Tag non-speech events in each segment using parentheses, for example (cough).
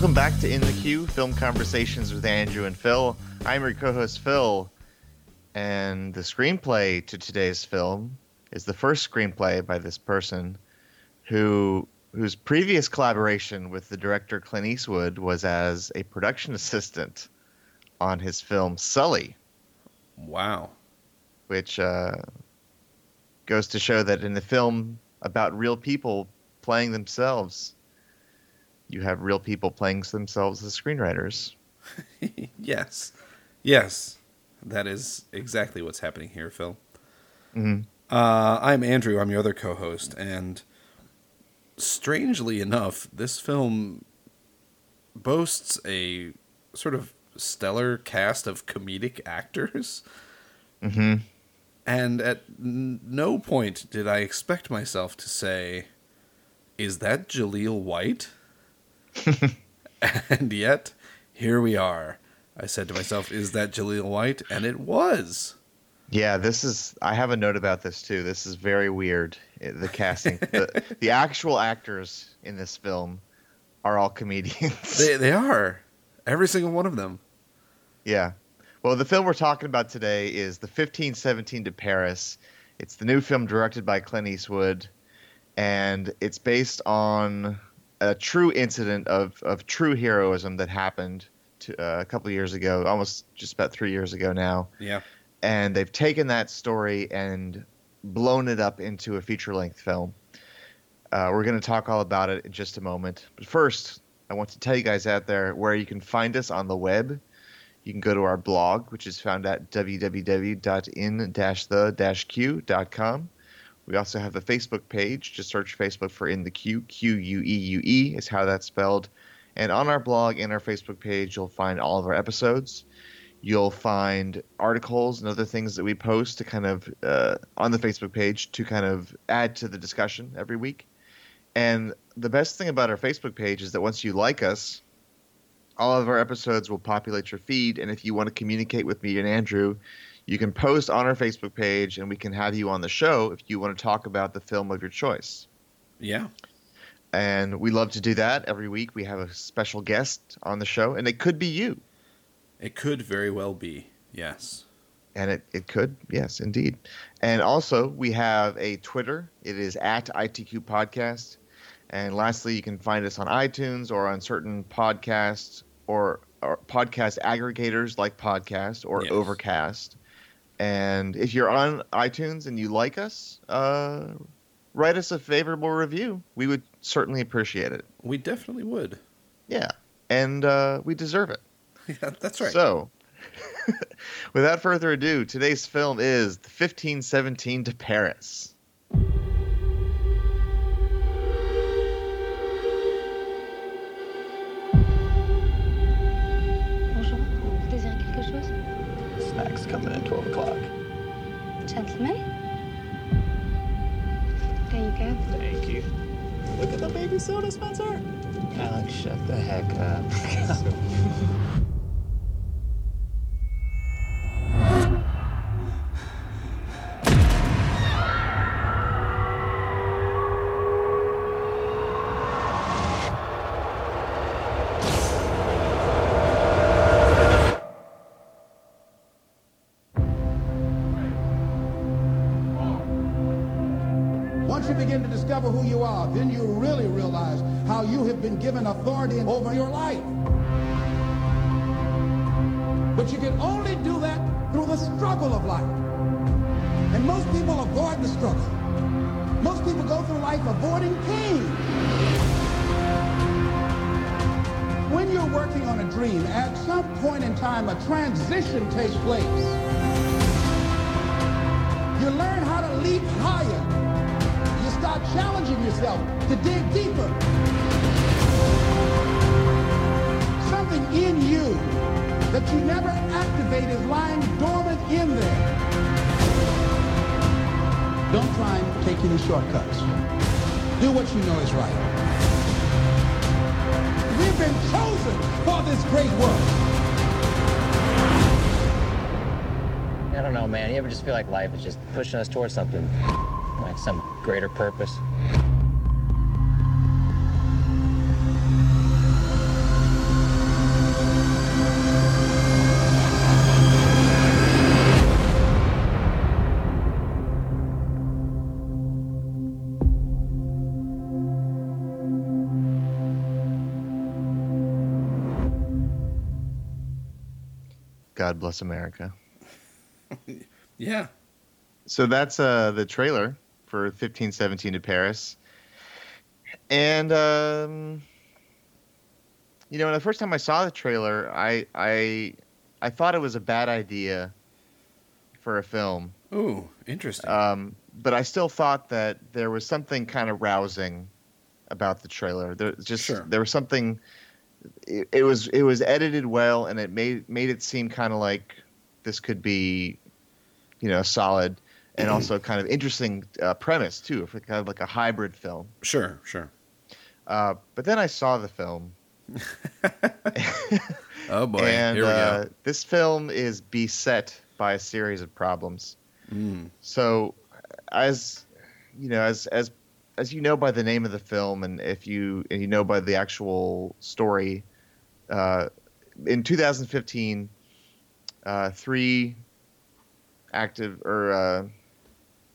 Welcome back to In the Queue, film conversations with Andrew and Phil. I'm your co-host Phil, and the screenplay to today's film is the first screenplay by this person who whose previous collaboration with the director Clint Eastwood was as a production assistant on his film Sully, Wow. which uh, goes to show that in the film about real people playing themselves, you have real people playing themselves as screenwriters. (laughs) yes. Yes. That is exactly what's happening here, Phil. Mhm. Uh, I'm Andrew. I'm your other co host. And strangely enough, this film boasts a sort of stellar cast of comedic actors. Mm-hmm. And at n- no point did I expect myself to say, Is that Jaleel White? (laughs) and yet, here we are. I said to myself, Is that Jaleel White? And it was. Yeah, this is. I have a note about this too. This is very weird. eh, The casting, (laughs) the, the actual actors in this film are all comedians. They, they are. Every single one of them. yeah. Well, the film we're talking about today is the 1517 to Paris. It's the new film directed by Clint Eastwood, and it's based on a true incident of of true heroism that happened to, uh, a couple of years ago, almost just about three years ago now. Yeah. and they've taken that story and blown it up into a feature length film. Uh, we're going to talk all about it in just a moment. But first, I want to tell you guys out there where you can find us on the web. You can go to our blog, which is found at www.in-the-q.com. We also have a Facebook page. Just search Facebook for In the Queue. Q U E U E is how that's spelled. And on our blog and our Facebook page, you'll find all of our episodes. You'll find articles and other things that we post to kind of uh, on the Facebook page to kind of add to the discussion every week. And the best thing about our Facebook page is that once you like us, all of our episodes will populate your feed. And if you want to communicate with me and Andrew, you can post on our Facebook page and we can have you on the show if you want to talk about the film of your choice. Yeah. And we love to do that every week. We have a special guest on the show, and it could be you. It could very well be. Yes. And it, it could, yes, indeed. And also, we have a Twitter. It is at ITQ Podcast. And lastly, you can find us on iTunes or on certain podcasts or, or podcast aggregators like Podcast or Yes. Overcast. And if you're on iTunes and you like us, uh, write us a favorable review. We would certainly appreciate it. We definitely would. Yeah. And uh, we deserve it. (laughs) Yeah, that's right. So, (laughs) without further ado, today's film is The 1517 to Paris. Bonjour, vous désirez quelque chose Snacks coming in 12 o'clock. Gentlemen There you go. Thank you. Look at the baby soda, Spencer. Alex, shut the heck up. (laughs) then you really realize how you have been given authority over your life. But you can only do that through the struggle of life. And most people avoid the struggle. Most people go through life avoiding pain. When you're working on a dream, at some point in time, a transition takes place. You learn how to leap higher. Start challenging yourself to dig deeper. Something in you that you never activate is lying dormant in there. Don't try and take any shortcuts. Do what you know is right. We've been chosen for this great work. I don't know, man. You ever just feel like life is just pushing us towards something, like some greater purpose. God bless America. (laughs) yeah. So that's uh, the trailer for 1517 to Paris. And um, you know, the first time I saw the trailer, I I I thought it was a bad idea for a film. Ooh, interesting. Um, but I still thought that there was something kind of rousing about the trailer. There just Sure. there was something. It, it was it was edited well, and it made made it seem kind of like this could be, you know, solid and also kind of interesting uh, premise too, for kind of like a hybrid film. sure, sure. Uh, but then I saw the film, (laughs) Oh boy, and here we uh, go. this film is beset by a series of problems. Mm. So, as you know, as as as you know by the name of the film, and if you and you know by the actual story, uh, in 2015, uh, three active or uh,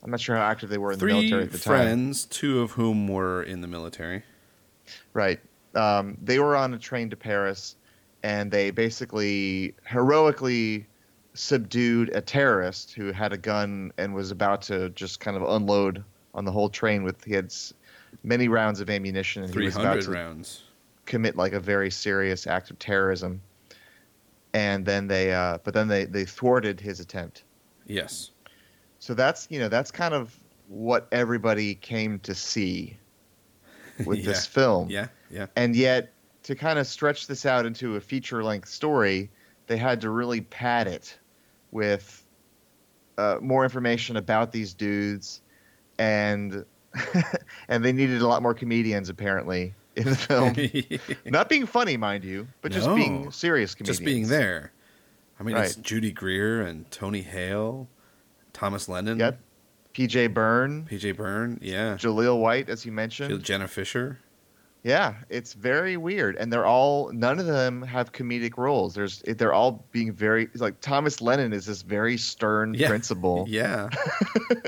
I'm not sure how active they were in the military at the time. friends, two of whom were in the military. Right. Um, they were on a train to Paris, and they basically heroically subdued a terrorist who had a gun and was about to just kind of unload on the whole train with he had many rounds of ammunition and he was about to rounds. commit like a very serious act of terrorism. And then they, uh, but then they they thwarted his attempt. Yes. So that's you know that's kind of what everybody came to see with (laughs) Yeah. this film Yeah. Yeah. and yet to kind of stretch this out into a feature length story they had to really pad it with uh, more information about these dudes and (laughs) and they needed a lot more comedians apparently in the film (laughs) not being funny mind you but just No. being serious comedians Just being there. I mean, it's Judy Greer and Tony Hale, Thomas Lennon, yep pj byrne PJ Byrne, yeah, jaleel white as you mentioned Jenna Fischer. Yeah, it's very weird, and they're all none of them have comedic roles. There's they're all being very like Thomas Lennon is this very stern Yeah. principal, (laughs) Yeah.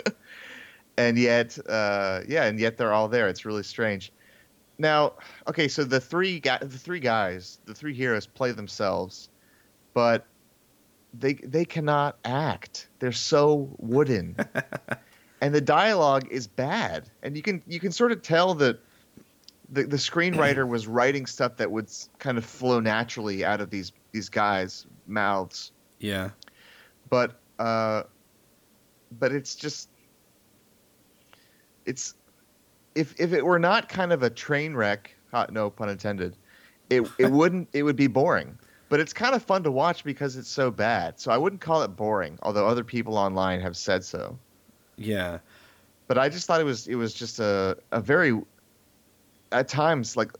(laughs) and yet, uh, yeah, and yet they're all there. It's really strange. Now, okay, so the three guy, the three guys, the three heroes play themselves, but they they cannot act. They're so wooden, (laughs) and the dialogue is bad. And you can you can sort of tell that the the screenwriter was writing stuff that would kind of flow naturally out of these these guys' mouths, Yeah. but uh, but it's just it's if if it were not kind of a train wreck, uh, no pun intended, it it (laughs) wouldn't it would be boring. But it's kind of fun to watch because it's so bad. So I wouldn't call it boring, although other people online have said so. Yeah. But I just thought it was it was just a a very at times like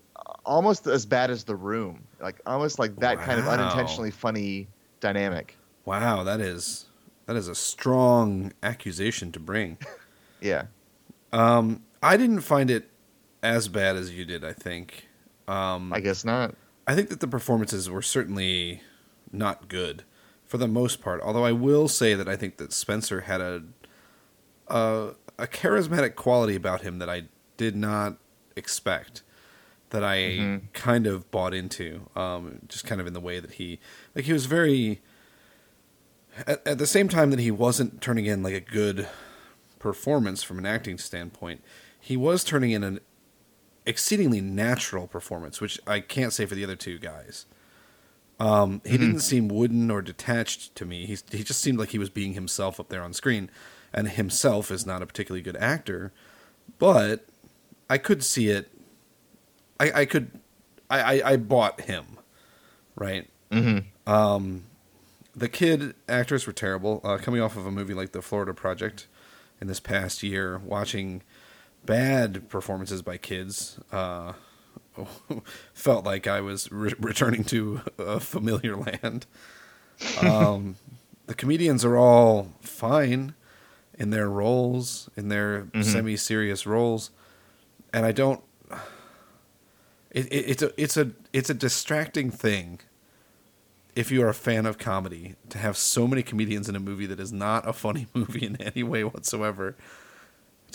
almost as bad as the room, like almost like that kind of unintentionally funny dynamic. Wow, that is that is a strong accusation to bring. (laughs) Yeah. Um, I didn't find it as bad as you did. I think. Um, I guess not. I think that the performances were certainly not good for the most part. Although I will say that I think that Spencer had a a, a charismatic quality about him that I did not expect. That I Mhm. kind of bought into, um, just kind of in the way that he, like, he was very. At, at the same time that he wasn't turning in like a good performance from an acting standpoint, he was turning in an exceedingly natural performance, which I can't say for the other two guys. Um, he didn't seem wooden or detached to me. He he just seemed like he was being himself up there on screen, and himself is not a particularly good actor, but I could see it. I I could, I I, I bought him, right? Mm-hmm. Um, the kid actors were terrible. Uh, coming off of a movie like The Florida Project in this past year, watching bad performances by kids uh, (laughs) felt like I was re- returning to a familiar land. Um, the comedians are all fine in their roles, in their semi-serious roles, and I don't. It, it, it's a it's a it's a distracting thing if you are a fan of comedy to have so many comedians in a movie that is not a funny (laughs) movie in any way whatsoever.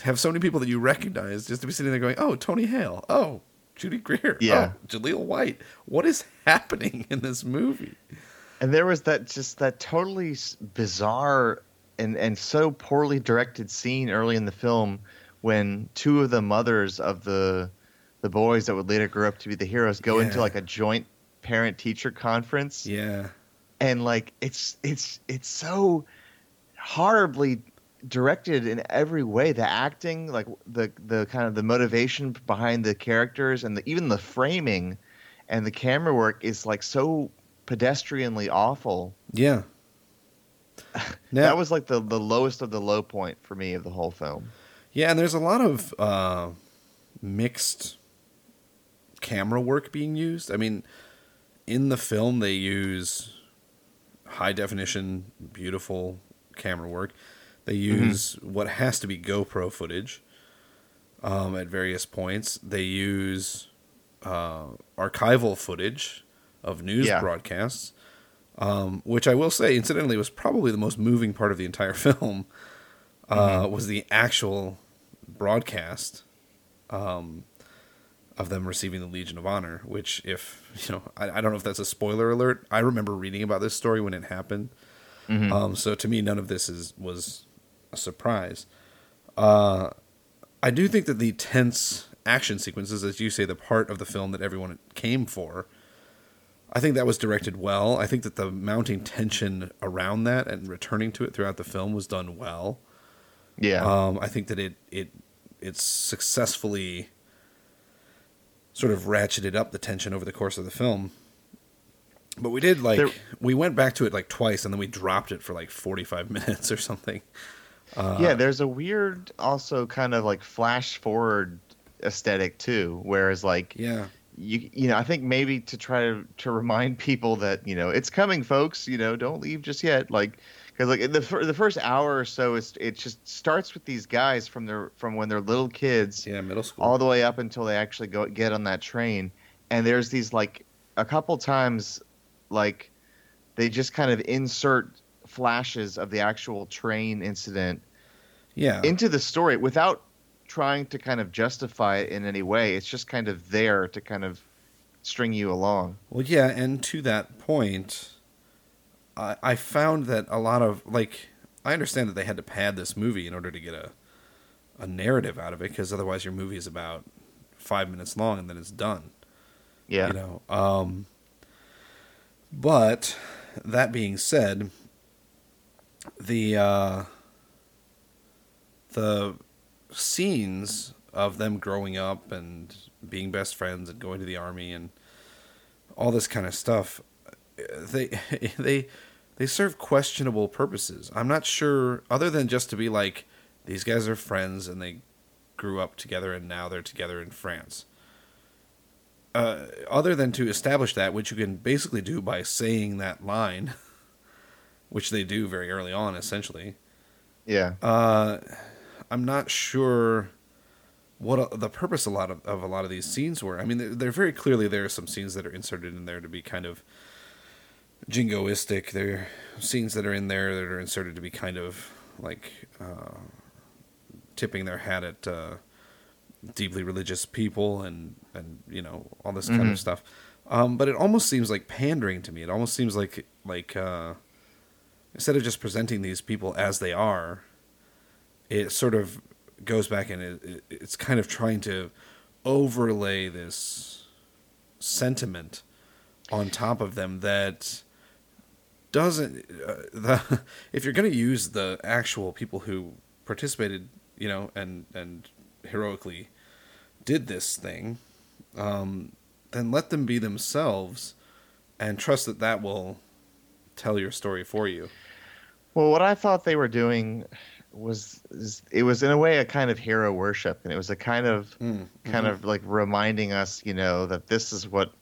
Have so many people that you recognize, just to be sitting there going, "Oh, Tony Hale. Oh, Judy Greer. Yeah. Oh, Jaleel White. What is (laughs) happening in this movie?" And there was that just that totally bizarre and and so poorly directed scene early in the film when two of the mothers of the the boys that would later grow up to be the heroes go into like a joint parent teacher conference Yeah. and like it's it's it's so horribly directed in every way the acting like the the kind of the motivation behind the characters and the, even the framing and the camera work is like so pedestrianly awful Yeah. (laughs) Now, that was like the the lowest of the low point for me of the whole film Yeah, and there's a lot of uh, mixed camera work being used. I mean, in the film, they use high definition, beautiful camera work. They use what has to be GoPro footage um, at various points. They use uh, archival footage of news Yeah. broadcasts, um, which I will say, incidentally, was probably the most moving part of the entire (laughs) film. Uh, was the actual broadcast um, of them receiving the Legion of Honor. Which, if you know, I, I don't know if that's a spoiler alert. I remember reading about this story when it happened. Um, so to me, none of this is was a surprise. Uh, I do think that the tense action sequences, as you say, the part of the film that everyone came for, I think that was directed well. I think that the mounting tension around that and returning to it throughout the film was done well. yeah Um, I think that it it it's successfully sort of ratcheted up the tension over the course of the film. But we did like There- we went back to it like twice and then we dropped it for like 45 (laughs) minutes or something. Yeah there's a weird also kind of like flash forward aesthetic too whereas like Yeah. you you know I think maybe to try to to remind people that you know it's coming, folks. You know, don't leave just yet. Like because like the the first hour or so is it just starts with these guys from their from when they're little kids Yeah, middle school. all the way up until they actually go get on that train, and there's these like a couple times like they just kind of insert flashes of the actual train incident yeah. into the story without trying to kind of justify it in any way. It's just kind of there to kind of string you along. Well, yeah, and to that point, I, I found that a lot of like I understand that they had to pad this movie in order to get a a narrative out of it because otherwise your movie is about five minutes long and then it's done. Yeah. You know. Um, but that being said, the uh, the scenes of them growing up and being best friends and going to the army and all this kind of stuff they (laughs) they they serve questionable purposes. I'm not sure other than just to be like these guys are friends and they grew up together and now they're together in France. Uh, other than to establish that, which you can basically do by saying that line, (laughs) which they do very early on, essentially. Yeah. Uh, I'm not sure what the purpose a lot of, of a lot of these scenes were. I mean, they're, they're very clearly there are some scenes that are inserted in there to be kind of jingoistic. There are scenes that are in there that are inserted to be kind of like uh, tipping their hat at uh, deeply religious people and and you know all this kind of stuff. Um, but it almost seems like pandering to me. It almost seems like like uh, instead of just presenting these people as they are, it sort of goes back and it, it, it's kind of trying to overlay this sentiment on top of them that doesn't uh, (laughs) the if you're going to use the actual people who participated you know and and heroically did this thing um then let them be themselves and trust that that will tell your story for you Well, what I thought they were doing was is, it was in a way a kind of hero worship, and it was a kind of Mm, kind of like reminding us, you know, that this is what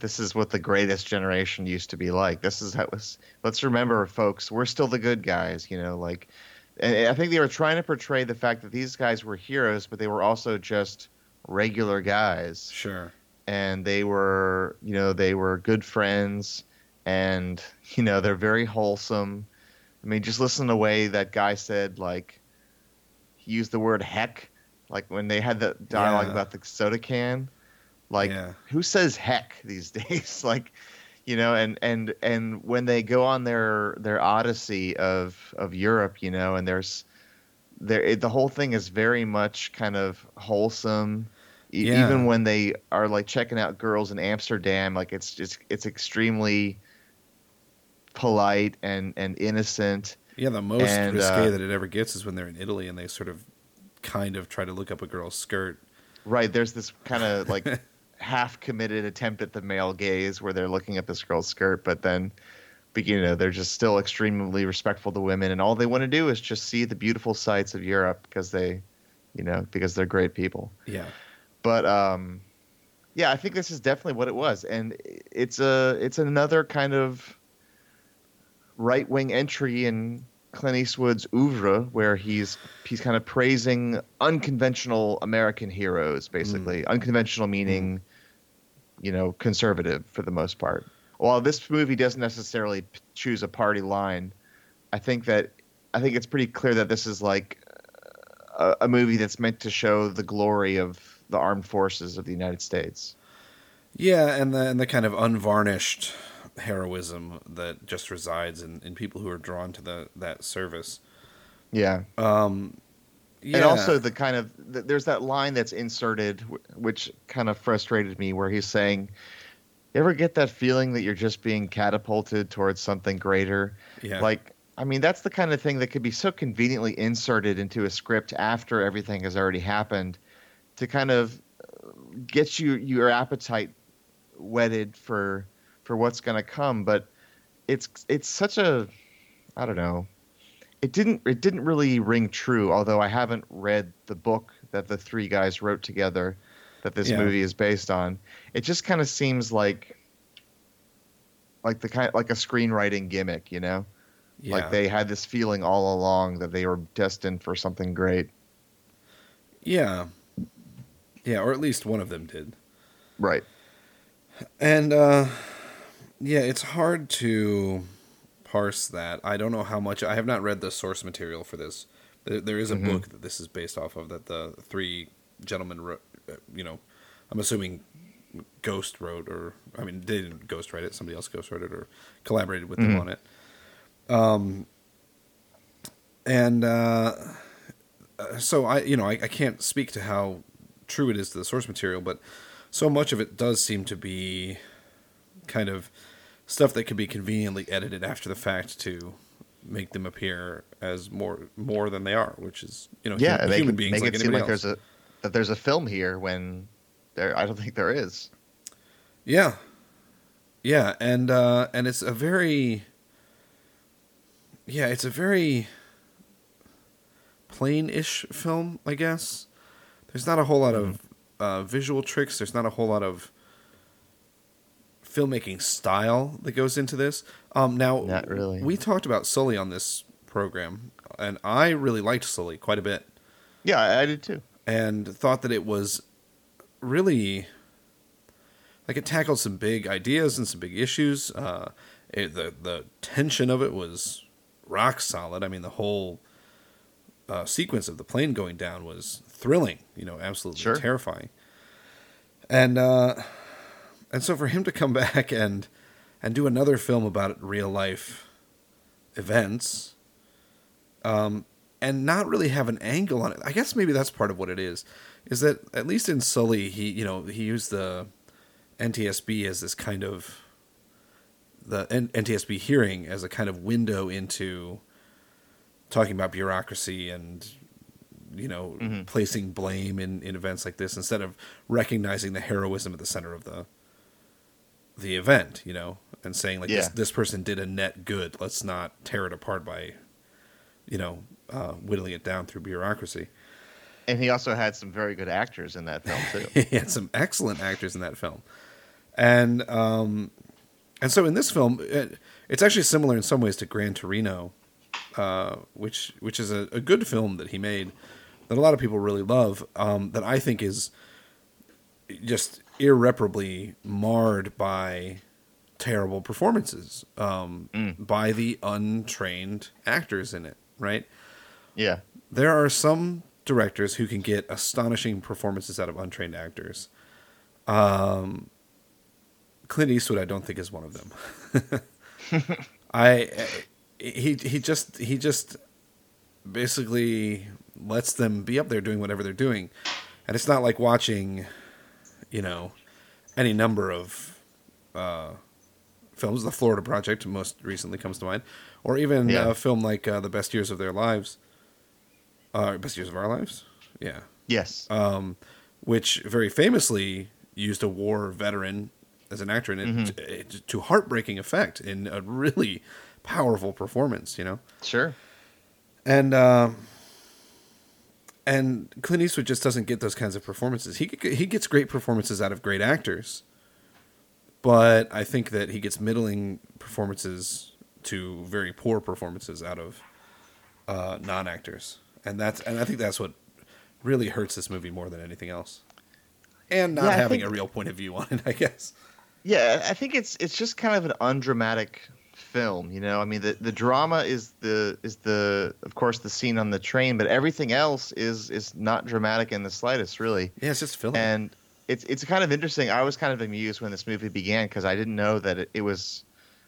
this is what the greatest generation used to be like. This is how it was. Let's remember, folks, we're still the good guys, you know. Like, and I think they were trying to portray the fact that these guys were heroes, but they were also just regular guys sure and they were you know they were good friends and you know they're very wholesome i mean just listen to the way that guy said like he used the word heck like when they had the dialogue Yeah. about the soda can like Yeah. who says heck (laughs) these days (laughs) like you know, and and and when they go on their their odyssey of of Europe, you know, and there's there it, the whole thing is very much kind of wholesome. E- Yeah. Even when they are like checking out girls in Amsterdam, like it's just it's extremely polite and and innocent. Yeah, the most And, risque uh, that it ever gets is when they're in Italy and they sort of kind of try to look up a girl's skirt. Right. There's this kind of (laughs) like half committed attempt at the male gaze where they're looking at this girl's skirt, but then, you know, they're just still extremely respectful to women, and all they want to do is just see the beautiful sights of Europe because they, you know, because they're great people. Yeah. But um, yeah, I think this is definitely what it was, and it's a it's another kind of right wing entry in Clint Eastwood's oeuvre where he's he's kind of praising unconventional American heroes, basically mm. unconventional meaning, mm. you know, conservative for the most part. While this movie doesn't necessarily p- choose a party line, I think that I think it's pretty clear that this is like uh, a, a movie that's meant to show the glory of the armed forces of the United States. Yeah, and the and the kind of unvarnished heroism that just resides in, in people who are drawn to the that service. Yeah. Yeah. And also the kind of th- there's that line that's inserted, which kind of frustrated me, where he's saying, "You ever get that feeling that you're just being catapulted towards something greater?" Yeah. Like, I mean, that's the kind of thing that could be so conveniently inserted into a script after everything has already happened, to kind of uh, get you your appetite whetted for for what's going to come. But it's it's such a I don't know it didn't it didn't really ring true although i haven't read the book that the three guys wrote together that this Yeah. movie is based on it just kind of seems like like the kind like a screenwriting gimmick you know yeah. like they had this feeling all along that they were destined for something great Yeah. Yeah, or at least one of them did. right And uh yeah, it's hard to parse that. I don't know how much I have not read the source material for this. There, there is a Mm-hmm. book that this is based off of that the three gentlemen wrote, uh, you know, I'm assuming Ghost wrote or I mean they didn't ghost write it, somebody else ghost wrote it or collaborated with Mm-hmm. them on it. Um and uh uh, so I, you know, I, I can't speak to how true it is to the source material, but so much of it does seem to be kind of stuff that could be conveniently edited after the fact to make them appear as more more than they are, which is you know yeah hu- they human beings make like it seem like else. there's a that there's a film here when there i don't think there is Yeah. Yeah, and uh and it's a very Yeah, it's a very plain-ish film, I guess. There's not a whole lot of uh visual tricks, there's not a whole lot of filmmaking style that goes into this. Um now Not really. we talked about Sully on this program and I really liked Sully quite a bit yeah i, I did too and thought that it was really like it tackled some big ideas and some big issues. Uh, it, the the tension of it was rock solid. I mean, the whole uh, sequence of the plane going down was thrilling. You know, absolutely Sure. terrifying. And uh, and so for him to come (laughs) back and and do another film about real life events um, and not really have an angle on it. I guess maybe that's part of what it is. Is that at least in Sully, he you know he used the NTSB as this kind of the N- NTSB hearing as a kind of window into talking about bureaucracy and you know placing blame in, in events like this instead of recognizing the heroism at the center of the the event, you know, and saying like this this person did a net good. Let's not tear it apart by you know uh, whittling it down through bureaucracy. and he also had some very good actors in that film too (laughs) he had some excellent actors in that film, and um, and so in this film, it, it's actually similar in some ways to Gran Torino, uh, which which is a, a good film that he made that a lot of people really love. Um, that I think is just irreparably marred by terrible performances um, by the untrained actors in it. Right yeah there are some directors who can get astonishing performances out of untrained actors. Um, Clint Eastwood, I don't think is one of them. (laughs) I he he just he just basically lets them be up there doing whatever they're doing, and it's not like watching, you know, any number of uh, films. The Florida Project most recently comes to mind, or even Yeah. a film like uh, The Best Years of Their Lives. Uh, Best Years of Our Lives, yeah Yes. um, which very famously used a war veteran as an actor in it to, to heartbreaking effect in a really powerful performance, you know. sure. And um, and Clint Eastwood just doesn't get those kinds of performances. He he gets great performances out of great actors, but I think that he gets middling performances to very poor performances out of uh, non actors, and that's and I think that's what really hurts this movie more than anything else. And not Yeah, having think- a real point of view on it, I guess. Yeah, I think it's it's just kind of an undramatic film, you know. I mean, the the drama is the is the of course the scene on the train, but everything else is is not dramatic in the slightest, really. Yeah, it's just film And it's it's kind of interesting. I was kind of amused when this movie began because I didn't know that it, it was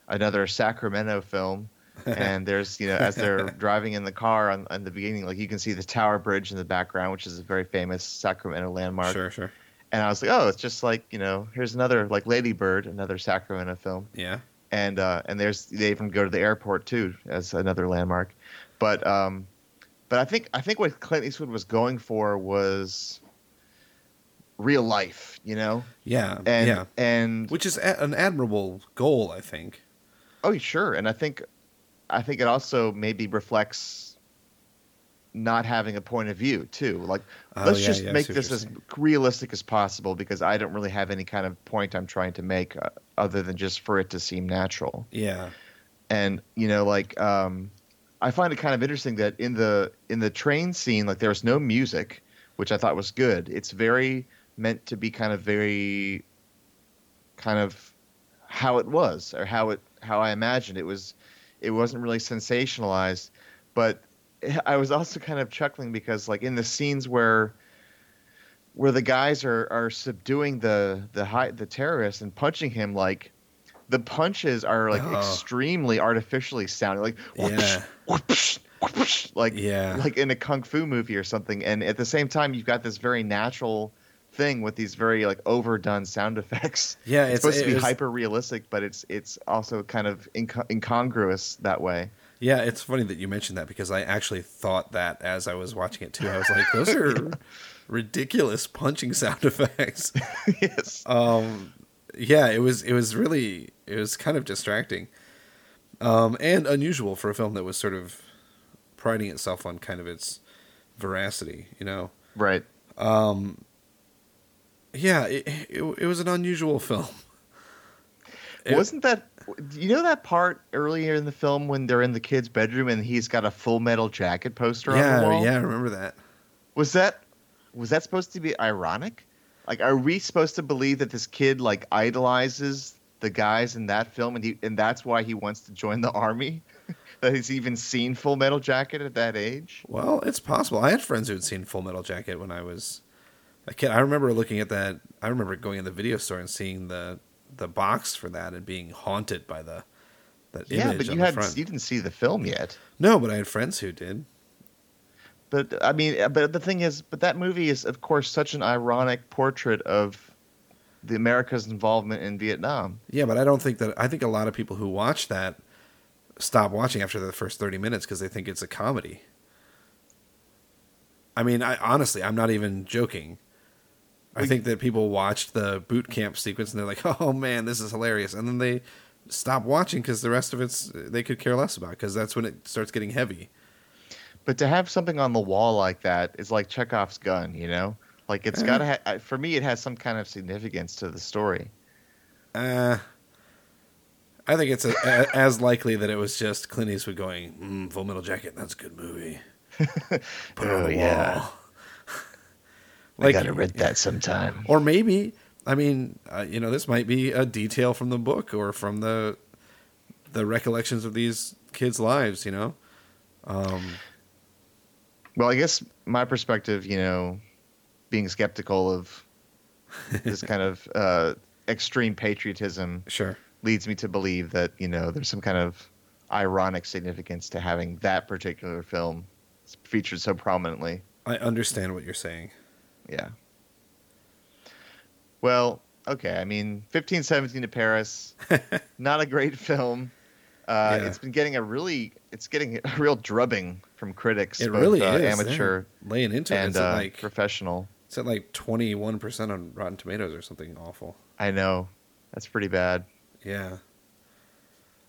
another Sacramento film. (laughs) and there's you know as they're driving in the car on, on the beginning, like you can see the Tower Bridge in the background, which is a very famous Sacramento landmark. sure, sure. And I was like, oh, it's just like you know, here's another like Lady Bird, another Sacramento film Yeah. And uh, and there's they even go to the airport too as another landmark, but um, but I think I think what Clint Eastwood was going for was real life, you know, Yeah. and yeah. and Which is a- an admirable goal, I think. oh sure, and I think I think it also maybe reflects not having a point of view too. Like Oh, let's yeah, just yeah, make this as realistic as possible because I don't really have any kind of point I'm trying to make uh, other than just for it to seem natural. Yeah. and you know like um i find it kind of interesting that in the in the train scene like there was no music which i thought was good it's very meant to be kind of very kind of how it was or how it how i imagined it was it wasn't really sensationalized but i was also kind of chuckling because like in the scenes where where the guys are are subduing the the high the terrorist and punching him like the punches are like Oh. extremely artificially sounding like Yeah. whoosh, whoosh, like Yeah. like in a kung fu movie or something and at the same time you've got this very natural thing with these very like overdone sound effects (laughs) Yeah, it's, it's- supposed to be was- hyper realistic but it's it's also kind of inco- incongruous that way Yeah, it's funny that you mentioned that because I actually thought that as I was watching it too. I was like, those are (laughs) ridiculous punching sound (laughs) effects. (laughs) yes Um, yeah, it was it was really it was kind of distracting, um, and unusual for a film that was sort of priding itself on kind of its veracity. You know, right yeah, it it, it was an unusual film. (laughs) It- wasn't that you know that part earlier in the film when they're in the kid's bedroom and he's got a full metal jacket poster on the Yeah, wall yeah, I remember that. Was that was that supposed to be ironic? Like, are we supposed to believe that this kid like idolizes the guys in that film, and he and that's why he wants to join the army? (laughs) that he's even seen Full Metal Jacket at that age? Well, it's possible. I had friends who had seen Full Metal Jacket when I was a kid. I remember looking at that. I remember going in the video store and seeing the the box for that and being haunted by the that Yeah, image but you had front. you didn't see the film yet. No, but I had friends who did. But I mean, uh, but the thing is, but that movie is, of course, such an ironic portrait of the America's involvement in Vietnam. Yeah, but I don't think that. I think a lot of people who watch that stop watching after the first thirty minutes because they think it's a comedy. I mean, I honestly, I'm not even joking. I think that people watched the boot camp sequence and they're like, (laughs) "Oh man, this is hilarious," and then they stop watching because the rest of it's they could care less about because that's when it starts getting heavy. But to have something on the wall like that is like Chekhov's gun, you know. Like it's Eh. got to. Ha- for me, it has some kind of significance to the story. Uh, I think it's a, a, as likely that it was just Clint Eastwood going, mm, "Full Metal Jacket, that's a good movie." (laughs) Put it on Oh, the yeah. wall. like, I gotta read that sometime. or maybe I mean, uh, you know, this might be a detail from the book or from the the recollections of these kids' lives. You know, um, Well, I guess my perspective, you know, being skeptical of (laughs) this kind of uh, extreme patriotism Sure. leads me to believe that you know there's some kind of ironic significance to having that particular film featured so prominently. I understand what you're saying. Yeah. Well, okay. I mean, 1517 to Paris, (laughs) not a great film. Uh, Yeah. It's been getting a really, it's getting (laughs) a real drubbing from critics, It both, really uh, is. amateur They're laying into it. and at uh, like professional. it's at like twenty one percent on Rotten Tomatoes or something awful. I know that's pretty bad. Yeah.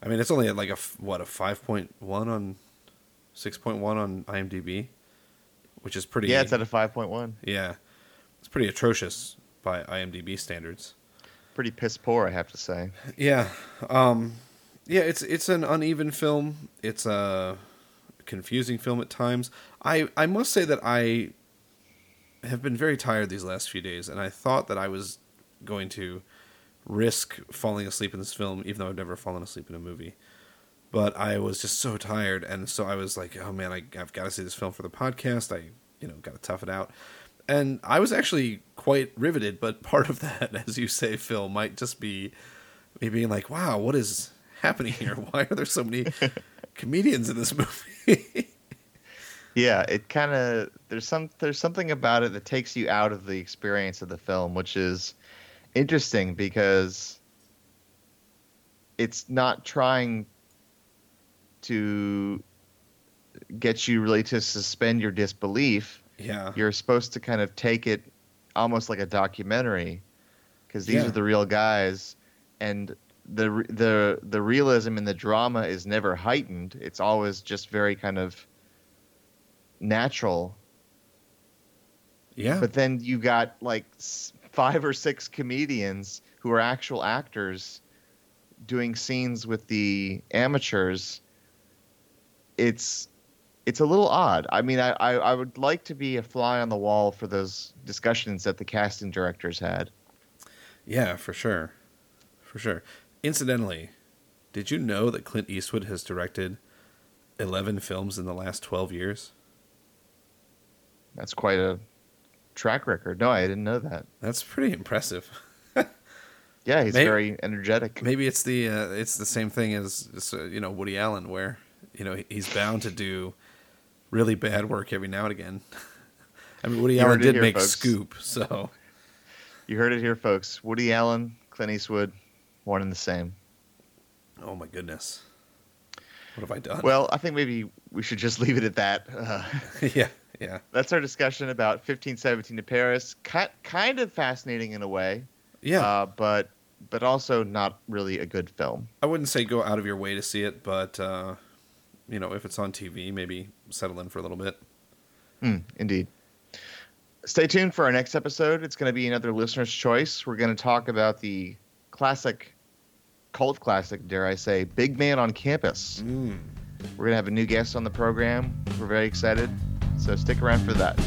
I mean, it's only at like a what a five point one on six point one on IMDb, which is pretty. Yeah, it's at a 5.1. yeah, it's pretty atrocious by IMDb standards. Pretty piss poor, I have to say. Yeah, um, yeah, it's it's an uneven film. It's a confusing film at times. I I must say that I have been very tired these last few days, and I thought that I was going to risk falling asleep in this film, even though I've never fallen asleep in a movie. But I was just so tired, and so I was like, "Oh man, I, I've got to see this film for the podcast. I, you know, got to tough it out." And I was actually quite riveted. But part of that, (laughs) as you say, Phil, might just be me being like, "Wow, what is happening here? (laughs) Why are there so many comedians in this movie?" (laughs) Yeah, it kind of there's some there's something about it that takes you out of the experience of the film, which is interesting because it's not trying to get you really to suspend your disbelief. yeah, You're supposed to kind of take it almost like a documentary because these Yeah. are the real guys and the the the realism in the drama is never heightened. It's always just very kind of natural. yeah, But then you got like five or six comedians who are actual actors doing scenes with the amateurs. It's it's a little odd. I mean, I, I, I would like to be a fly on the wall for those discussions that the casting directors had. yeah, for sure, for sure. Incidentally, did you know that Clint Eastwood has directed eleven films in the last twelve years? That's quite a track record. No, I didn't know that. That's pretty impressive. (laughs) Yeah, he's Maybe- very energetic. Maybe it's the uh, it's the same thing as, as uh, you know Woody Allen, where you know he's bound to do really bad work every now and again. (laughs) I mean, Woody You Allen did here, make folks. Scoop, so (laughs) You heard it here, folks. Woody Allen, Clint Eastwood, one and the same. oh my goodness, what have I done? Well, I think maybe we should just (laughs) leave it at that. Uh, (laughs) yeah, yeah, that's our discussion about 1517 to Paris. Ki- kind of fascinating in a way, yeah. uh, but but also not really a good film. I wouldn't say go out of your way to see it, but uh, you know, if it's on TV, maybe settle in for a little bit. Hmm, indeed. Stay tuned for our next episode. It's going to be another listener's choice. We're going to talk about the classic, cult classic, dare I say, Big Man on Campus. Mm. We're going to have a new guest on the program. We're very excited. So stick around for that.